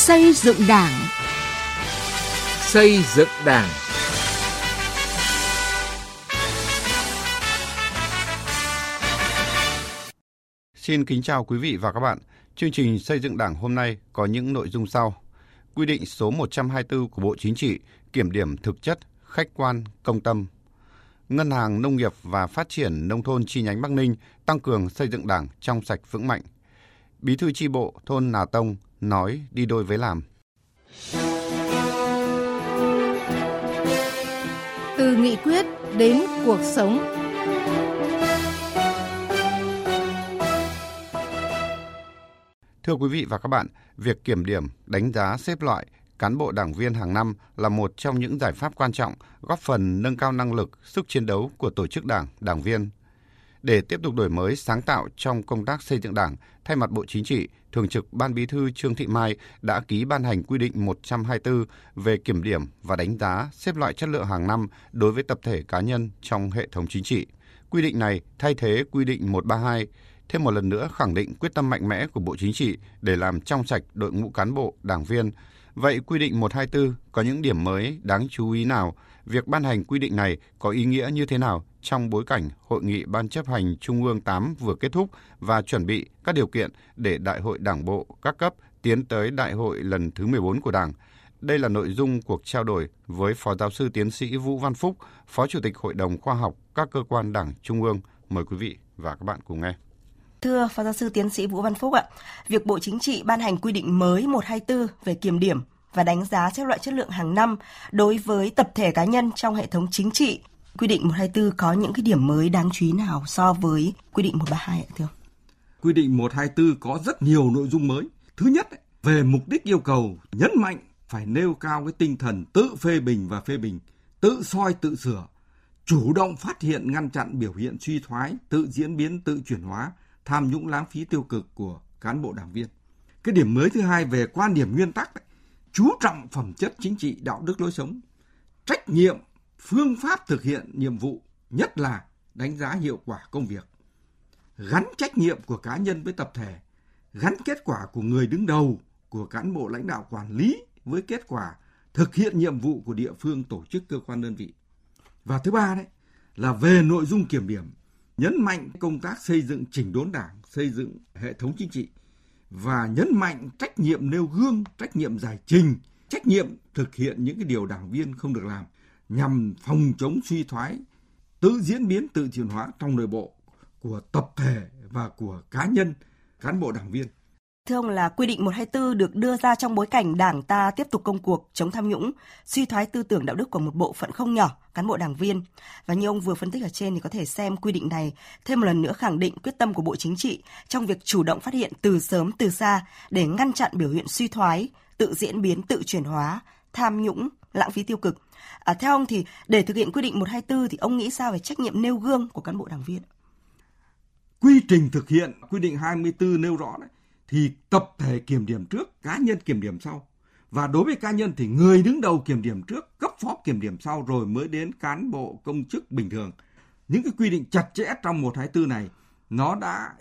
Xây dựng Đảng. Xây dựng Đảng. Xin kính chào quý vị và các bạn. Chương trình xây dựng Đảng hôm nay có những nội dung sau. Quy định số 124 của Bộ Chính trị kiểm điểm thực chất, khách quan, công tâm. Ngân hàng Nông nghiệp và Phát triển Nông thôn chi nhánh Bắc Ninh tăng cường xây dựng Đảng trong sạch vững mạnh. Bí thư chi bộ thôn Nà Tông nói đi đôi với làm. Từ nghị quyết đến cuộc sống. Thưa quý vị và các bạn, việc kiểm điểm, đánh giá, xếp loại cán bộ đảng viên hàng năm là một trong những giải pháp quan trọng góp phần nâng cao năng lực, sức chiến đấu của tổ chức đảng, đảng viên. Để tiếp tục đổi mới sáng tạo trong công tác xây dựng đảng, thay mặt Bộ Chính trị, Thường trực Ban Bí thư Trương Thị Mai đã ký ban hành quy định 124 về kiểm điểm và đánh giá xếp loại chất lượng hàng năm đối với tập thể cá nhân trong hệ thống chính trị. Quy định này thay thế quy định 132 thêm một lần nữa khẳng định quyết tâm mạnh mẽ của Bộ Chính trị để làm trong sạch đội ngũ cán bộ, đảng viên. Vậy quy định 124 có những điểm mới đáng chú ý nào? Việc ban hành quy định này có ý nghĩa như thế nào trong bối cảnh Hội nghị Ban chấp hành Trung ương 8 vừa kết thúc và chuẩn bị các điều kiện để Đại hội Đảng bộ các cấp tiến tới Đại hội lần thứ 14 của Đảng? Đây là nội dung cuộc trao đổi với Phó Giáo sư Tiến sĩ Vũ Văn Phúc, Phó Chủ tịch Hội đồng Khoa học các cơ quan Đảng Trung ương. Mời quý vị và các bạn cùng nghe. Thưa Phó Giáo sư Tiến sĩ Vũ Văn Phúc ạ, việc Bộ Chính trị ban hành quy định mới 124 về kiểm điểm và đánh giá xếp loại chất lượng hàng năm đối với tập thể cá nhân trong hệ thống chính trị. Quy định 124 có những cái điểm mới đáng chú ý nào so với quy định 132 ạ thưa ông? Quy định 124 có rất nhiều nội dung mới. Thứ nhất, về mục đích yêu cầu nhấn mạnh phải nêu cao cái tinh thần tự phê bình và phê bình, tự soi tự sửa, chủ động phát hiện ngăn chặn biểu hiện suy thoái, tự diễn biến tự chuyển hóa, tham nhũng lãng phí tiêu cực của cán bộ đảng viên. Cái điểm mới thứ hai về quan điểm nguyên tắc ấy, chú trọng phẩm chất chính trị, đạo đức lối sống, trách nhiệm, phương pháp thực hiện nhiệm vụ, nhất là đánh giá hiệu quả công việc. Gắn trách nhiệm của cá nhân với tập thể, gắn kết quả của người đứng đầu, của cán bộ lãnh đạo quản lý với kết quả thực hiện nhiệm vụ của địa phương tổ chức cơ quan đơn vị. Và thứ ba đấy là về nội dung kiểm điểm, nhấn mạnh công tác xây dựng chỉnh đốn đảng, xây dựng hệ thống chính trị và nhấn mạnh trách nhiệm nêu gương, trách nhiệm giải trình, trách nhiệm thực hiện những cái điều đảng viên không được làm nhằm phòng chống suy thoái, tự diễn biến tự chuyển hóa trong nội bộ của tập thể và của cá nhân cán bộ đảng viên. Thưa ông là quy định 124 được đưa ra trong bối cảnh Đảng ta tiếp tục công cuộc chống tham nhũng, suy thoái tư tưởng đạo đức của một bộ phận không nhỏ cán bộ đảng viên. Và như ông vừa phân tích ở trên thì có thể xem quy định này thêm một lần nữa khẳng định quyết tâm của Bộ Chính trị trong việc chủ động phát hiện từ sớm từ xa để ngăn chặn biểu hiện suy thoái, tự diễn biến, tự chuyển hóa, tham nhũng, lãng phí tiêu cực. À, theo ông thì để thực hiện quy định 124 thì ông nghĩ sao về trách nhiệm nêu gương của cán bộ đảng viên? Quy trình thực hiện quy định 24 nêu rõ đấy thì tập thể kiểm điểm trước, cá nhân kiểm điểm sau. Và đối với cá nhân thì người đứng đầu kiểm điểm trước, cấp phó kiểm điểm sau rồi mới đến cán bộ công chức bình thường. Những cái quy định chặt chẽ trong 124 này nó đã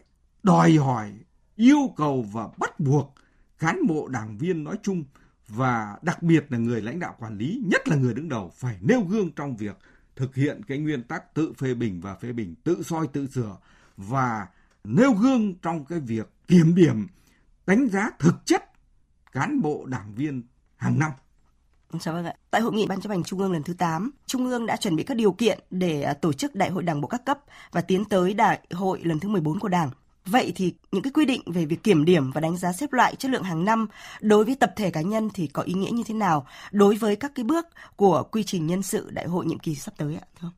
đòi hỏi, yêu cầu và bắt buộc cán bộ đảng viên nói chung và đặc biệt là người lãnh đạo quản lý, nhất là người đứng đầu phải nêu gương trong việc thực hiện cái nguyên tắc tự phê bình và phê bình, tự soi tự sửa và nêu gương trong cái việc kiểm điểm đánh giá thực chất cán bộ đảng viên hàng năm. Dạ vâng ạ. Tại hội nghị Ban chấp hành Trung ương lần thứ 8, Trung ương đã chuẩn bị các điều kiện để à, tổ chức Đại hội Đảng bộ các cấp và tiến tới Đại hội lần thứ 14 của Đảng. Vậy thì những cái quy định về việc kiểm điểm và đánh giá xếp loại chất lượng hàng năm đối với tập thể cá nhân thì có ý nghĩa như thế nào đối với các cái bước của quy trình nhân sự đại hội nhiệm kỳ sắp tới ạ? Thưa ông?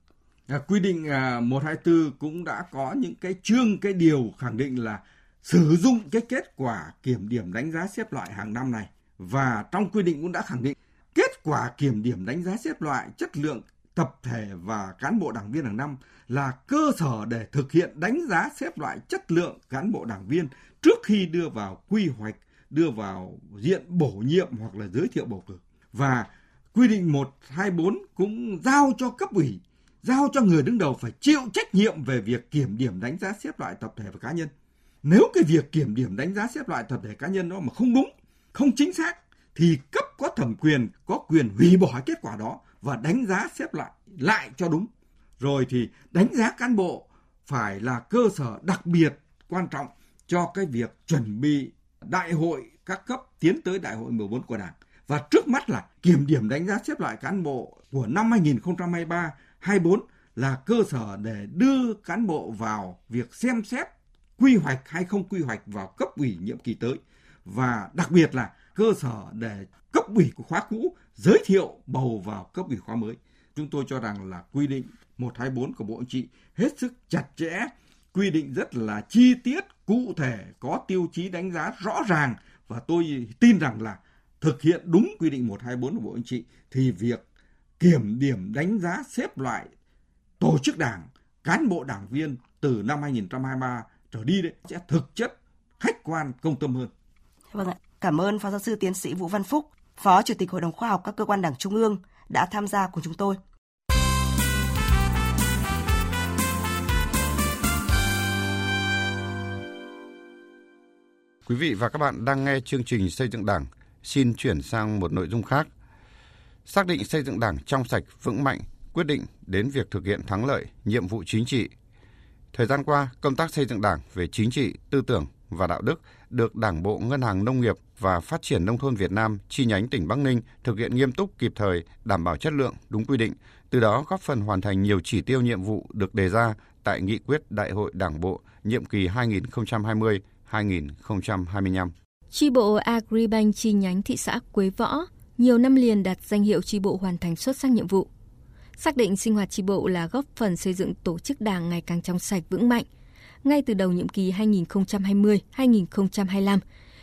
À, quy định à, 124 cũng đã có những cái chương cái điều khẳng định là sử dụng cái kết quả kiểm điểm đánh giá xếp loại hàng năm này và trong quy định cũng đã khẳng định kết quả kiểm điểm đánh giá xếp loại chất lượng tập thể và cán bộ đảng viên hàng năm là cơ sở để thực hiện đánh giá xếp loại chất lượng cán bộ đảng viên trước khi đưa vào quy hoạch, đưa vào diện bổ nhiệm hoặc là giới thiệu bầu cử. Và quy định 124 cũng giao cho cấp ủy, giao cho người đứng đầu phải chịu trách nhiệm về việc kiểm điểm đánh giá xếp loại tập thể và cá nhân nếu cái việc kiểm điểm đánh giá xếp loại tập thể cá nhân đó mà không đúng, không chính xác thì cấp có thẩm quyền có quyền hủy bỏ kết quả đó và đánh giá xếp lại lại cho đúng. Rồi thì đánh giá cán bộ phải là cơ sở đặc biệt quan trọng cho cái việc chuẩn bị đại hội các cấp tiến tới đại hội 14 của Đảng. Và trước mắt là kiểm điểm đánh giá xếp loại cán bộ của năm 24 là cơ sở để đưa cán bộ vào việc xem xét quy hoạch hay không quy hoạch vào cấp ủy nhiệm kỳ tới và đặc biệt là cơ sở để cấp ủy của khóa cũ giới thiệu bầu vào cấp ủy khóa mới. Chúng tôi cho rằng là quy định 124 của Bộ Chính trị hết sức chặt chẽ, quy định rất là chi tiết, cụ thể, có tiêu chí đánh giá rõ ràng và tôi tin rằng là thực hiện đúng quy định 124 của Bộ Chính trị thì việc kiểm điểm đánh giá xếp loại tổ chức đảng, cán bộ đảng viên từ năm 2023 trở đi đấy sẽ thực chất khách quan công tâm hơn. Vâng ạ. Cảm ơn Phó Giáo sư Tiến sĩ Vũ Văn Phúc, Phó Chủ tịch Hội đồng Khoa học các cơ quan Đảng Trung ương đã tham gia cùng chúng tôi. Quý vị và các bạn đang nghe chương trình Xây dựng Đảng. Xin chuyển sang một nội dung khác. Xác định xây dựng Đảng trong sạch, vững mạnh, quyết định đến việc thực hiện thắng lợi nhiệm vụ chính trị. Thời gian qua, công tác xây dựng Đảng về chính trị, tư tưởng và đạo đức được Đảng bộ Ngân hàng Nông nghiệp và Phát triển Nông thôn Việt Nam chi nhánh tỉnh Bắc Ninh thực hiện nghiêm túc kịp thời, đảm bảo chất lượng, đúng quy định, từ đó góp phần hoàn thành nhiều chỉ tiêu nhiệm vụ được đề ra tại nghị quyết Đại hội Đảng bộ nhiệm kỳ 2020-2025. Chi bộ Agribank chi nhánh thị xã Quế Võ nhiều năm liền đạt danh hiệu tri bộ hoàn thành xuất sắc nhiệm vụ. Xác định sinh hoạt tri bộ là góp phần xây dựng tổ chức đảng ngày càng trong sạch vững mạnh. Ngay từ đầu nhiệm kỳ 2020-2025,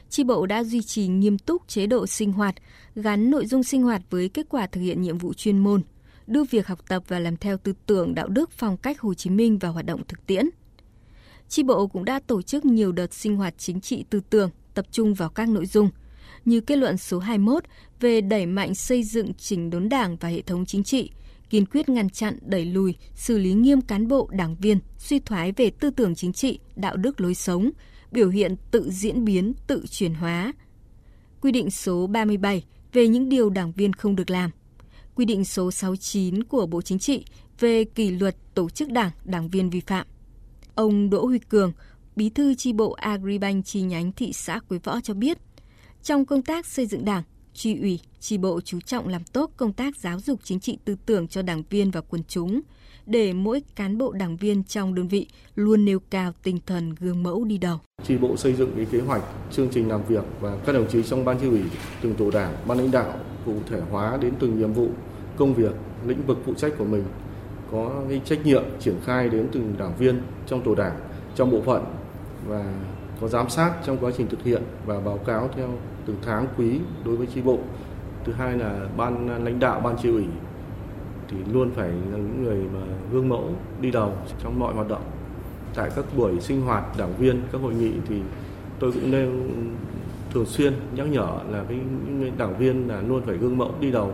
tri bộ đã duy trì nghiêm túc chế độ sinh hoạt, gắn nội dung sinh hoạt với kết quả thực hiện nhiệm vụ chuyên môn, đưa việc học tập và làm theo tư tưởng đạo đức phong cách Hồ Chí Minh vào hoạt động thực tiễn. Chi bộ cũng đã tổ chức nhiều đợt sinh hoạt chính trị tư tưởng, tập trung vào các nội dung như kết luận số 21 về đẩy mạnh xây dựng chỉnh đốn đảng và hệ thống chính trị, kiên quyết ngăn chặn, đẩy lùi, xử lý nghiêm cán bộ, đảng viên suy thoái về tư tưởng chính trị, đạo đức lối sống, biểu hiện tự diễn biến, tự chuyển hóa. Quy định số 37 về những điều đảng viên không được làm. Quy định số 69 của Bộ Chính trị về kỷ luật tổ chức đảng, đảng viên vi phạm. Ông Đỗ Huy Cường, Bí thư chi bộ Agribank chi nhánh thị xã Quế Võ cho biết, trong công tác xây dựng đảng, tri ủy, tri bộ chú trọng làm tốt công tác giáo dục chính trị tư tưởng cho đảng viên và quần chúng, để mỗi cán bộ đảng viên trong đơn vị luôn nêu cao tinh thần gương mẫu đi đầu. Tri bộ xây dựng cái kế hoạch, chương trình làm việc và các đồng chí trong ban tri ủy, từng tổ đảng, ban lãnh đạo cụ thể hóa đến từng nhiệm vụ, công việc, lĩnh vực phụ trách của mình có cái trách nhiệm triển khai đến từng đảng viên trong tổ đảng, trong bộ phận và có giám sát trong quá trình thực hiện và báo cáo theo từng tháng quý đối với tri bộ. Thứ hai là ban lãnh đạo ban tri ủy thì luôn phải là những người mà gương mẫu đi đầu trong mọi hoạt động. Tại các buổi sinh hoạt đảng viên, các hội nghị thì tôi cũng nêu thường xuyên nhắc nhở là cái những đảng viên là luôn phải gương mẫu đi đầu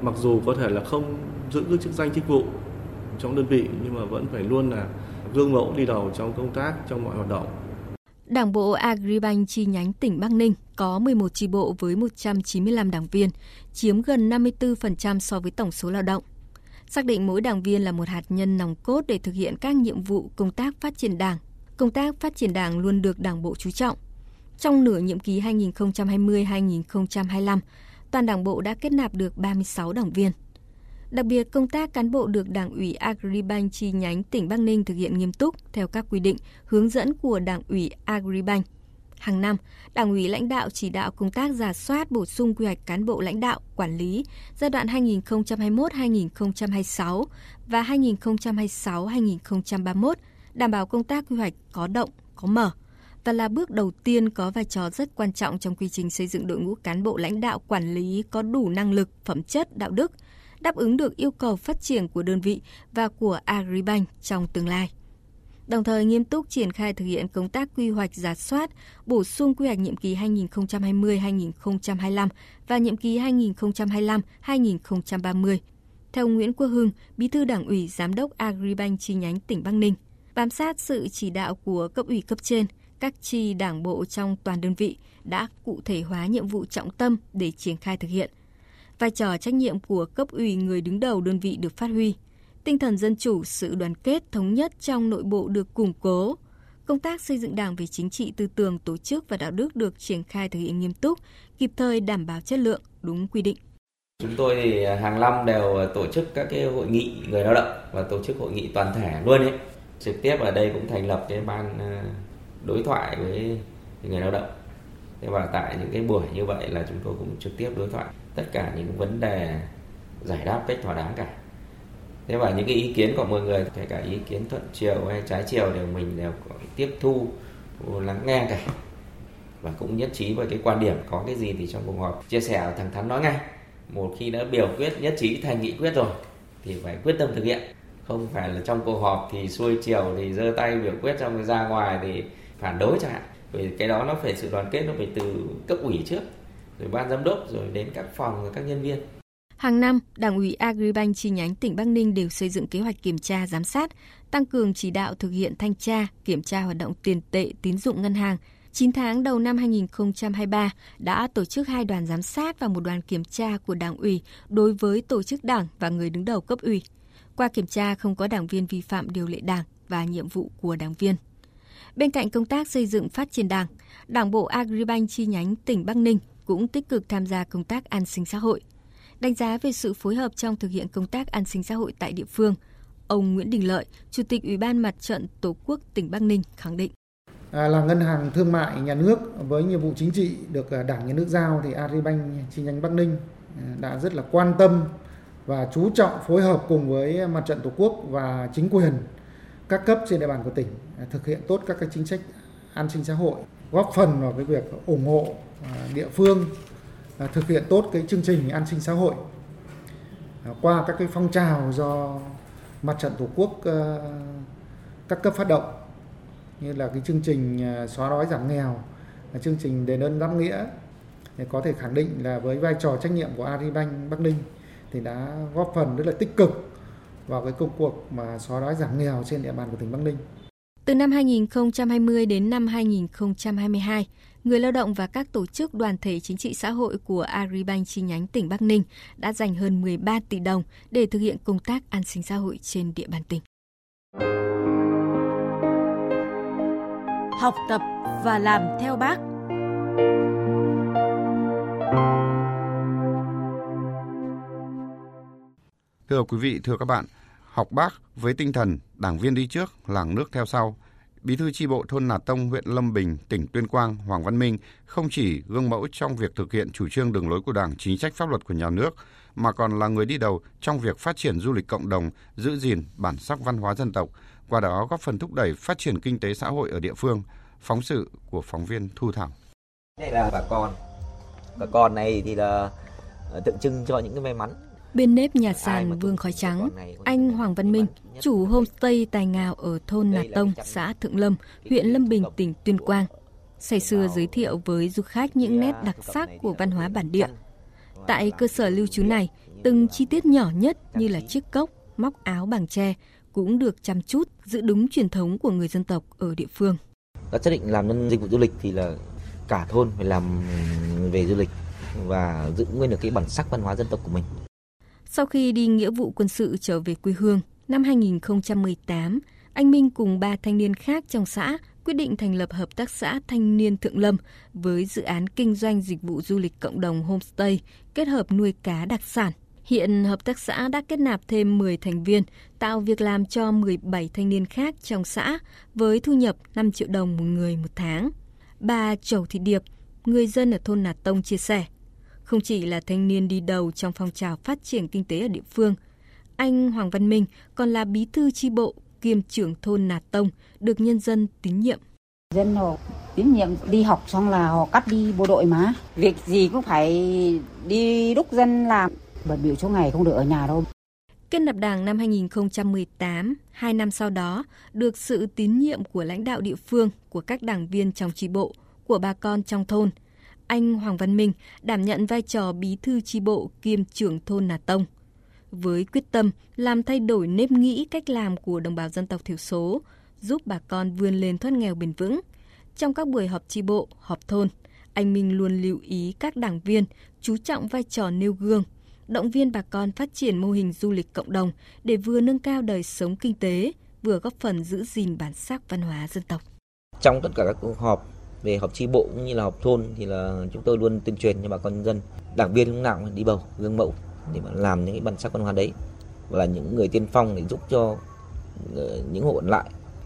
mặc dù có thể là không giữ cái chức danh chức vụ trong đơn vị nhưng mà vẫn phải luôn là gương mẫu đi đầu trong công tác trong mọi hoạt động Đảng bộ Agribank chi nhánh tỉnh Bắc Ninh có 11 chi bộ với 195 đảng viên, chiếm gần 54% so với tổng số lao động. Xác định mỗi đảng viên là một hạt nhân nòng cốt để thực hiện các nhiệm vụ công tác phát triển đảng. Công tác phát triển đảng luôn được đảng bộ chú trọng. Trong nửa nhiệm kỳ 2020-2025, toàn đảng bộ đã kết nạp được 36 đảng viên. Đặc biệt, công tác cán bộ được Đảng ủy Agribank chi nhánh tỉnh Bắc Ninh thực hiện nghiêm túc theo các quy định, hướng dẫn của Đảng ủy Agribank. Hàng năm, Đảng ủy lãnh đạo chỉ đạo công tác giả soát bổ sung quy hoạch cán bộ lãnh đạo, quản lý giai đoạn 2021-2026 và 2026-2031, đảm bảo công tác quy hoạch có động, có mở và là bước đầu tiên có vai trò rất quan trọng trong quy trình xây dựng đội ngũ cán bộ lãnh đạo quản lý có đủ năng lực, phẩm chất, đạo đức, đáp ứng được yêu cầu phát triển của đơn vị và của Agribank trong tương lai. Đồng thời nghiêm túc triển khai thực hiện công tác quy hoạch giả soát, bổ sung quy hoạch nhiệm kỳ 2020-2025 và nhiệm kỳ 2025-2030. Theo Nguyễn Quốc Hưng, Bí thư Đảng ủy Giám đốc Agribank chi nhánh tỉnh Bắc Ninh, bám sát sự chỉ đạo của cấp ủy cấp trên, các chi đảng bộ trong toàn đơn vị đã cụ thể hóa nhiệm vụ trọng tâm để triển khai thực hiện. Vai trò trách nhiệm của cấp ủy người đứng đầu đơn vị được phát huy. Tinh thần dân chủ, sự đoàn kết thống nhất trong nội bộ được củng cố. Công tác xây dựng đảng về chính trị tư tưởng, tổ chức và đạo đức được triển khai thực hiện nghiêm túc, kịp thời đảm bảo chất lượng, đúng quy định. Chúng tôi thì à, hàng năm đều à, tổ chức các cái hội nghị người lao động và tổ chức hội nghị toàn thể luôn ấy. Trực tiếp ở đây cũng thành lập cái ban à, đối thoại với người lao động. Thế và tại những cái buổi như vậy là chúng tôi cũng trực tiếp đối thoại tất cả những vấn đề giải đáp cách thỏa đáng cả. Thế và những cái ý kiến của mọi người, kể cả ý kiến thuận chiều hay trái chiều đều mình đều có tiếp thu, lắng nghe cả. Và cũng nhất trí với cái quan điểm có cái gì thì trong cuộc họp chia sẻ thẳng thắn nói ngay. Một khi đã biểu quyết nhất trí thành nghị quyết rồi thì phải quyết tâm thực hiện. Không phải là trong cuộc họp thì xuôi chiều thì giơ tay biểu quyết xong ra ngoài thì phản đối chẳng hạn. Vì cái đó nó phải sự đoàn kết nó phải từ cấp ủy trước rồi ban giám đốc rồi đến các phòng rồi các nhân viên. Hàng năm, Đảng ủy Agribank chi nhánh tỉnh Bắc Ninh đều xây dựng kế hoạch kiểm tra giám sát, tăng cường chỉ đạo thực hiện thanh tra, kiểm tra hoạt động tiền tệ, tín dụng ngân hàng, 9 tháng đầu năm 2023 đã tổ chức hai đoàn giám sát và một đoàn kiểm tra của Đảng ủy đối với tổ chức đảng và người đứng đầu cấp ủy. Qua kiểm tra không có đảng viên vi phạm điều lệ đảng và nhiệm vụ của đảng viên. Bên cạnh công tác xây dựng phát triển đảng, Đảng bộ Agribank chi nhánh tỉnh Bắc Ninh cũng tích cực tham gia công tác an sinh xã hội. Đánh giá về sự phối hợp trong thực hiện công tác an sinh xã hội tại địa phương, ông Nguyễn Đình Lợi, Chủ tịch Ủy ban Mặt trận Tổ quốc tỉnh Bắc Ninh khẳng định. À, là ngân hàng thương mại nhà nước với nhiệm vụ chính trị được à, Đảng nhà nước giao thì Agribank chi nhánh Bắc Ninh à, đã rất là quan tâm và chú trọng phối hợp cùng với mặt trận Tổ quốc và chính quyền các cấp trên địa bàn của tỉnh à, thực hiện tốt các cái chính sách an sinh xã hội, góp phần vào cái việc ủng hộ địa phương À, thực hiện tốt cái chương trình an sinh xã hội à, qua các cái phong trào do mặt trận Tổ quốc à, các cấp phát động như là cái chương trình xóa đói giảm nghèo, chương trình đền ơn đáp nghĩa thì có thể khẳng định là với vai trò trách nhiệm của Agribank Bắc Ninh thì đã góp phần rất là tích cực vào cái công cuộc mà xóa đói giảm nghèo trên địa bàn của tỉnh Bắc Ninh. Từ năm 2020 đến năm 2022, người lao động và các tổ chức đoàn thể chính trị xã hội của Agribank chi nhánh tỉnh Bắc Ninh đã dành hơn 13 tỷ đồng để thực hiện công tác an sinh xã hội trên địa bàn tỉnh. học tập và làm theo bác. Thưa quý vị, thưa các bạn, học bác với tinh thần đảng viên đi trước, làng nước theo sau. Bí thư chi bộ thôn Nà Tông, huyện Lâm Bình, tỉnh Tuyên Quang, Hoàng Văn Minh không chỉ gương mẫu trong việc thực hiện chủ trương đường lối của Đảng, chính sách pháp luật của nhà nước, mà còn là người đi đầu trong việc phát triển du lịch cộng đồng, giữ gìn bản sắc văn hóa dân tộc, qua đó góp phần thúc đẩy phát triển kinh tế xã hội ở địa phương. Phóng sự của phóng viên Thu Thảo. Đây là bà con. Bà con này thì là ờ, tượng trưng cho những cái may mắn. Bên nếp nhà sàn vương khói trắng, anh Hoàng Văn Minh, chủ homestay Tài Ngào ở thôn Nà Tông, xã Thượng Lâm, huyện Lâm Bình, tỉnh Tuyên Quang, say sưa giới thiệu với du khách những nét đặc sắc của văn hóa bản địa. Tại cơ sở lưu trú này, từng chi tiết nhỏ nhất như là chiếc cốc, móc áo bằng tre cũng được chăm chút giữ đúng truyền thống của người dân tộc ở địa phương. Đã xác định làm nhân dịch vụ du lịch thì là cả thôn phải làm về du lịch và giữ nguyên được cái bản sắc văn hóa dân tộc của mình. Sau khi đi nghĩa vụ quân sự trở về quê hương, năm 2018, anh Minh cùng ba thanh niên khác trong xã quyết định thành lập Hợp tác xã Thanh niên Thượng Lâm với dự án kinh doanh dịch vụ du lịch cộng đồng homestay kết hợp nuôi cá đặc sản. Hiện hợp tác xã đã kết nạp thêm 10 thành viên, tạo việc làm cho 17 thanh niên khác trong xã với thu nhập 5 triệu đồng một người một tháng. Bà Chầu Thị Điệp, người dân ở thôn Nà Tông chia sẻ, không chỉ là thanh niên đi đầu trong phong trào phát triển kinh tế ở địa phương, anh Hoàng Văn Minh còn là bí thư chi bộ kiêm trưởng thôn Nà Tông, được nhân dân tín nhiệm. Dân họ tín nhiệm đi học xong là họ cắt đi bộ đội mà. Việc gì cũng phải đi đúc dân làm bận biểu chỗ ngày không được ở nhà đâu. Kết nạp đảng năm 2018, hai năm sau đó, được sự tín nhiệm của lãnh đạo địa phương, của các đảng viên trong tri bộ, của bà con trong thôn. Anh Hoàng Văn Minh đảm nhận vai trò bí thư tri bộ kiêm trưởng thôn Nà Tông. Với quyết tâm làm thay đổi nếp nghĩ cách làm của đồng bào dân tộc thiểu số, giúp bà con vươn lên thoát nghèo bền vững, Trong các buổi họp chi bộ, họp thôn, anh Minh luôn lưu ý các đảng viên chú trọng vai trò nêu gương, động viên bà con phát triển mô hình du lịch cộng đồng để vừa nâng cao đời sống kinh tế, vừa góp phần giữ gìn bản sắc văn hóa dân tộc. Trong tất cả các cuộc họp về họp chi bộ cũng như là họp thôn thì là chúng tôi luôn tuyên truyền cho bà con nhân dân, đảng viên lúc nào đi bầu gương mẫu để mà làm những cái bản sắc văn hóa đấy. Và là những người tiên phong để giúp cho ờ, những hộ còn lại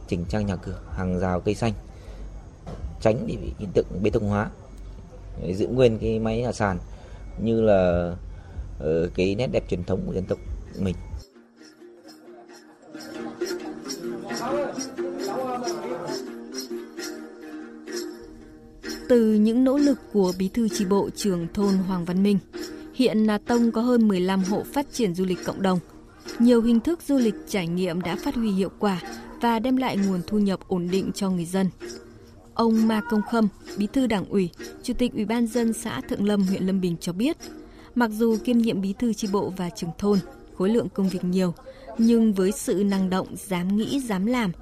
chỉnh trang nhà cửa, hàng rào cây xanh, tránh để bị hiện tượng bê tông hóa, giữ nguyên cái máy nhà sàn như là ờ, cái nét đẹp truyền thống của dân tộc mình. Từ những nỗ lực của Bí thư tri bộ trường thôn Hoàng Văn Minh, hiện Nà Tông có hơn 15 hộ phát triển du lịch cộng đồng. Nhiều hình thức du lịch trải nghiệm đã phát huy hiệu quả và đem lại nguồn thu nhập ổn định cho người dân. Ông Ma Công Khâm, Bí thư Đảng ủy, Chủ tịch Ủy ban dân xã Thượng Lâm, huyện Lâm Bình cho biết, mặc dù kiêm nhiệm Bí thư tri bộ và trưởng thôn, khối lượng công việc nhiều, nhưng với sự năng động, dám nghĩ, dám làm,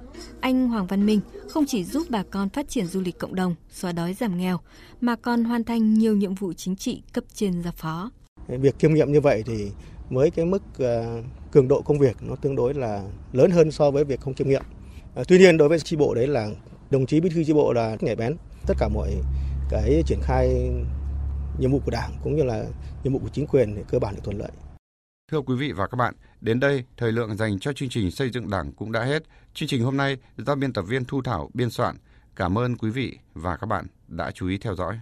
anh Hoàng Văn Minh không chỉ giúp bà con phát triển du lịch cộng đồng, xóa đói giảm nghèo, mà còn hoàn thành nhiều nhiệm vụ chính trị cấp trên giao phó. Việc kiêm nhiệm như vậy thì với cái mức ờ, cường độ công việc nó tương đối là lớn hơn so với việc không kiêm nhiệm. Ờ, tuy nhiên đối với chi bộ đấy là đồng chí bí thư chi bộ là nhạy bén tất cả mọi cái triển khai nhiệm vụ của đảng cũng như là nhiệm vụ của chính quyền thì cơ bản được thuận lợi. Thưa quý vị và các bạn, đến đây thời lượng dành cho chương trình xây dựng Đảng cũng đã hết. Chương trình hôm nay do biên tập viên Thu Thảo biên soạn. Cảm ơn quý vị và các bạn đã chú ý theo dõi.